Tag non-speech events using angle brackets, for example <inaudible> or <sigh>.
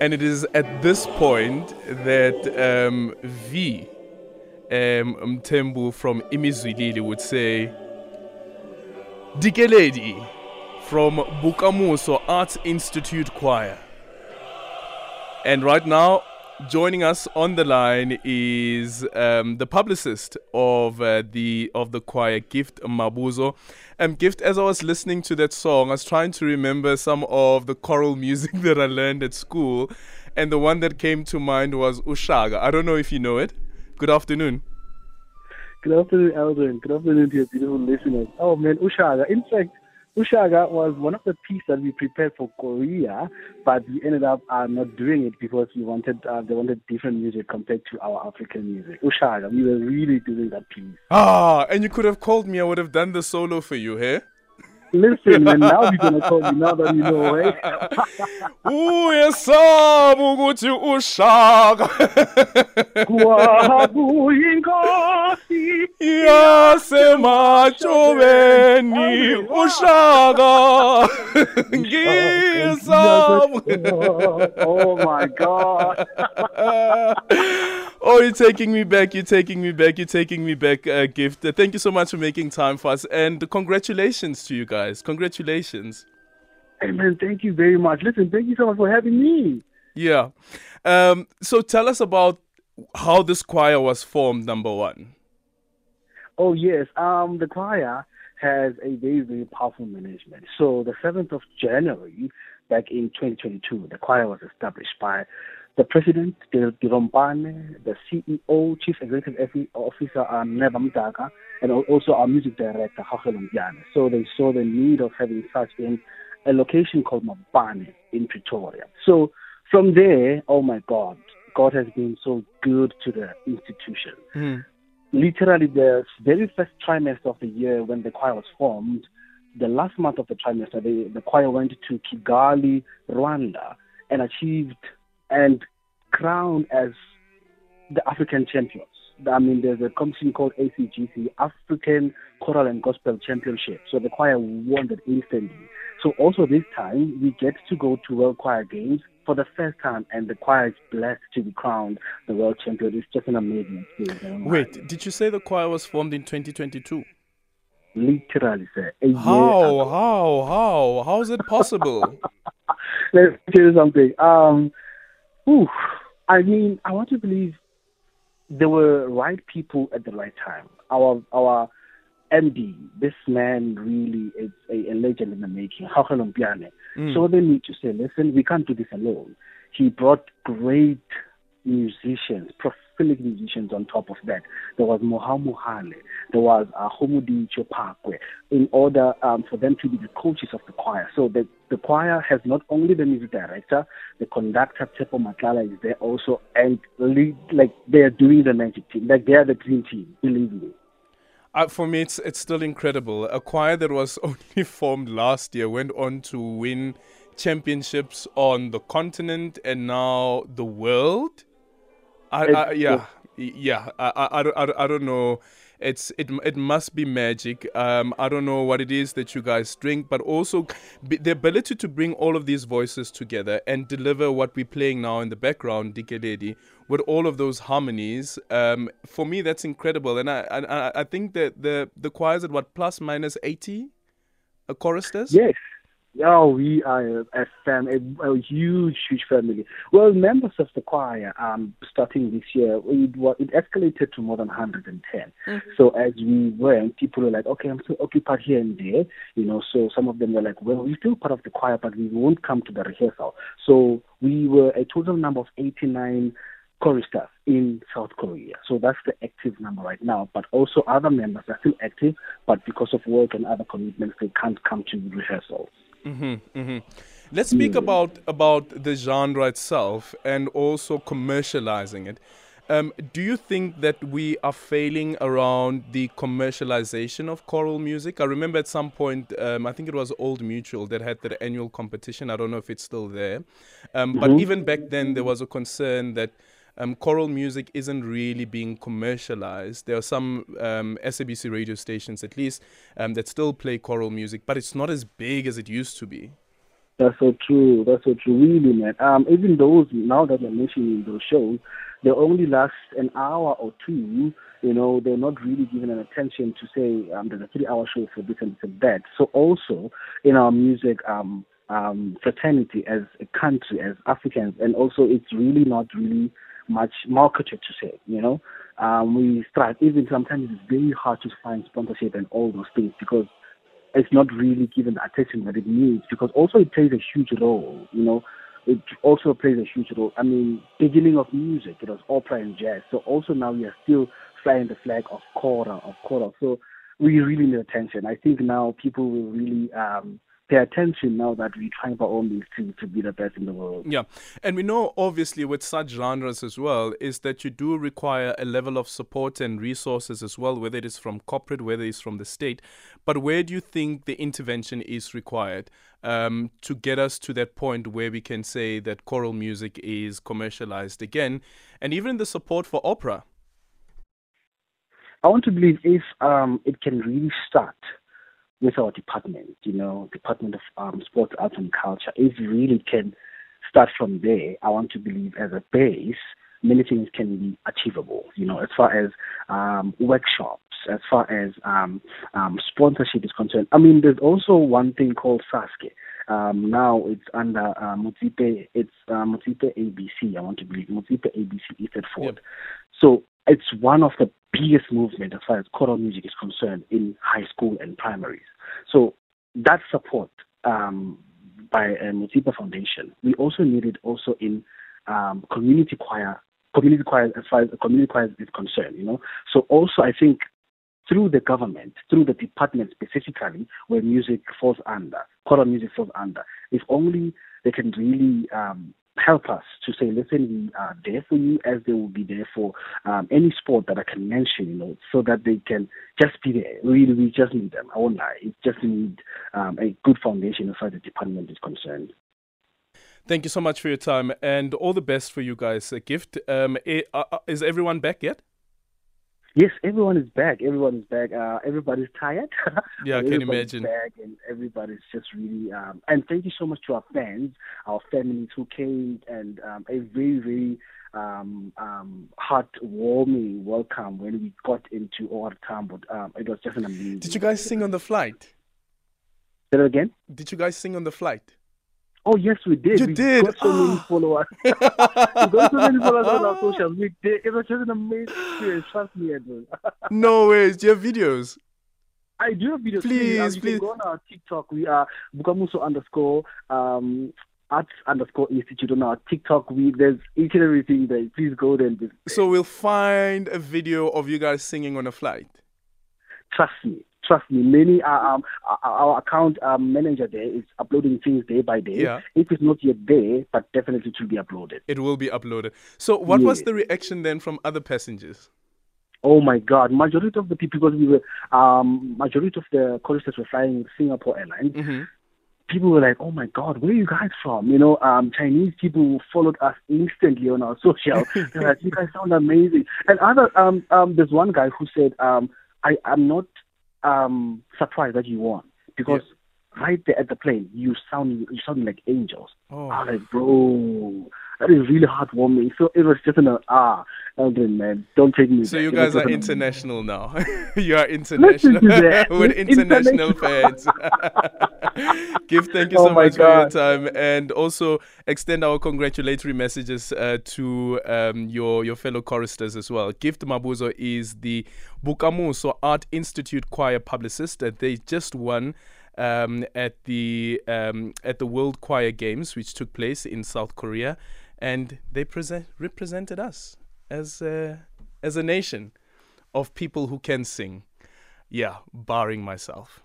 And it is at this point that um, V, um, Mtembu from Imizwilili would say, Dikeledi from Bokamoso Arts Institute Choir. And right now, joining us on the line is um, the publicist of uh, the of the choir, Gift Mabuza. Um, Gift, as I was listening to that song, I was trying to remember some of the choral music <laughs> that I learned at school, and the one that came to mind was Ushaga. I don't know if you know it. Good afternoon. Good afternoon, Aldrin. Good afternoon to your beautiful listeners. Oh man, Ushaga. In fact, Ushaga was one of the pieces that we prepared for Korea, but we ended up uh, not doing it because we wanted uh, they wanted different music compared to our African music. Ushaga, we were really doing that piece. Ah, and you could have called me. I would have done the solo for you, hey? Listen, man, now we're gonna call you now that you know, eh? <laughs> uyesaba ukuthi ushaka <laughs> Kwakuyinkosi ushaka <laughs> ngiyesaba <laughs> Oh my god. <laughs> oh you're taking me back you're taking me back you're taking me back uh, gift Uh, thank you so much for making time for us and congratulations to you guys congratulations Hey man, thank you very much. Listen, thank you so much for having me. Yeah. Um, so tell us about how this choir was formed, number one. Oh yes, um, the choir has a very very powerful management. So the seventh of January, back in 2022, the choir was established by the president, the Dirompane, the CEO, Chief Executive Officer, um, Neba Mdaka, and also our music director, Hachel. So they saw the need of having such in a location called Mabane in Pretoria. So from there, oh my God, God has been so good to the institution literally the very first trimester of the year when the choir was formed, the last month of the trimester, the, the choir went to Kigali, Rwanda, and achieved and crowned as the African champions. I mean, there's a competition called ACGC, African Choral and Gospel Championship. So the choir won that instantly. So also this time, we get to go to World Choir Games for the first time, and the choir is blessed to be crowned the world champion. It's just an amazing experience. Know. Wait, did you say the choir was formed in 2022? literally, sir. How? How? How? How is it possible? <laughs> Let me tell you something. Um, ooh, I mean, I want to believe there were right people at the right time. Our our MD, this man really is a, a legend in the making. Hachel Mpiane. So they need to say, listen, we can't do this alone. He brought great musicians, prolific musicians on top of that. There was Moha Mohale, there was uh, Homudi Chopakwe, in order um, for them to be the coaches of the choir. So the, the choir has not only the music director, the conductor, Tepo Matlala is there also, and lead, like they are doing the magic team. Like they are the dream team, believe me. Uh, for me, it's it's still incredible. A choir that was <laughs> only formed last year went on to win championships on the continent and now the world. I, I, yeah, yeah. I, I, I, don't- I, don't- I don't know. It's it it must be magic. Um, I don't know what it is that you guys drink, but also the ability to bring all of these voices together and deliver what we're playing now in the background, Dikeledi, with all of those harmonies. Um, for me, that's incredible, and I I, I- think that the the choir's at what plus minus eighty, a chorus does. Yes. Oh, we are a, fam, a, a huge, huge family. Well, members of the choir, um, starting this year, it, wa- it escalated to more than 110. So as we went, people were like, okay, I'm still occupied here and there, you know. So some of them were like, well, we're still part of the choir, but we won't come to the rehearsal. So we were a total number of 89 choristers in South Korea. So that's the active number right now. But also other members are still active, but because of work and other commitments, they can't come to rehearsals. Let's speak about about the genre itself and also commercializing it. Um, do you think that we are failing around the commercialization of choral music? I remember at some point, um, I think it was Old Mutual that had their annual competition. I don't know if it's still there, um, but even back then there was a concern that um, choral music isn't really being commercialized. There are some um, SABC radio stations, at least, um, that still play choral music, but it's not as big as it used to be. That's so true. That's so true. Really, man. Um, even those now that you're mentioning those shows, they only last an hour or two. You know, they're not really given an attention to say um, there's a three-hour show for this and this and that. So also in our music um, um, fraternity as a country, as Africans, and also it's really not really much marketed to say. You know, um, we strive. Even sometimes it's very hard to find sponsorship and all those things because it's not really given the attention that it needs because also it plays a huge role, you know. It also plays a huge role. I mean, beginning of music, it was opera and jazz. So also now we are still flying the flag of kora, of kora. So we really need attention. I think now people will really um, pay attention now that we're trying our all means to, to be the best in the world. Yeah. And we know, obviously, with such genres as well, is that you do require a level of support and resources as well, whether it is from corporate, whether it's from the state. But where do you think the intervention is required um, to get us to that point where we can say that choral music is commercialized again? And even the support for opera? I want to believe if um, it can really start with our department, you know, Department of um, Sports, Arts and Culture, if we really can start from there, I want to believe as a base, many things can be achievable, you know, as far as um, workshops, as far as um, um, sponsorship is concerned. I mean, there's also one thing called SASCE. Um, now it's under uh, it's uh, ABC, I want to believe, Motsepe ABC Eastern Fort. Yep. So it's one of the biggest movement as far as choral music is concerned in high school and primaries. So that support um, by uh, Motsepe Foundation, we also need it also in um, community choir, community choir as far as community choir is concerned. You know, so also I think through the government, through the department specifically, where music falls under, choral music falls under, if only they can really um, help us to say, listen, we are there for you as they will be there for um, any sport that I can mention, you know, so that they can just be there. Really, we just need them. I won't lie. It just need um, a good foundation as far as the department is concerned. Thank you so much for your time and all the best for you guys. A gift. Um, eh, uh, uh, is everyone back yet? Yes, everyone is back. Everyone is back. Uh, everybody's tired. <laughs> Yeah, I can imagine. Back and everybody's just really. Um, and thank you so much to our fans, our families who came, and um, a very, very um, um, heartwarming welcome when we got into OR Tambo. Um, it was just an amazing. Did you guys sing on the flight? Say that again. Did you guys sing on the flight? Oh yes, we did. You we did. Got so many followers. <laughs> we got so many followers on our socials. We did. It was just an amazing experience. Trust me, Edwin. <laughs> no way. Do you have videos? I do have videos. Please, um, you please. Go on our TikTok. We are Bokamoso underscore um, arts underscore institute on our TikTok. We there's each and everything there. Please go there and visit. So we'll find a video of you guys singing on a flight. Trust me. Trust me, many are, um, our account um, manager there is uploading things day by day. Yeah. It is not yet there, but definitely it will be uploaded. It will be uploaded. So, what was the reaction then from other passengers? Oh my God! Majority of the people, because we were, um, majority of the choristers were flying Singapore Airlines. Mm-hmm. People were like, "Oh my God, where are you guys from?" You know, um, Chinese people followed us instantly on our <laughs> social. They're like, "You guys sound amazing." And other, um, um, there's one guy who said, um, "I am not um, surprised that you won because yeah. right there at the plane, you sound you sound like angels. Oh. I was like, bro, that is really heartwarming. So it was just an ah, Eldrin, man, don't take me. So back. you guys are international now. <laughs> you are international <laughs> with international, international fans. <laughs> Gift, thank you oh so much God. for your time, and also extend our congratulatory messages uh, to um, your your fellow choristers as well. Gift Mabuza is the Bokamoso Art Institute choir publicist. They just won. Um, at the um, at the World Choir Games, which took place in South Korea, and they present represented us as a, as a nation of people who can sing. Yeah, barring myself.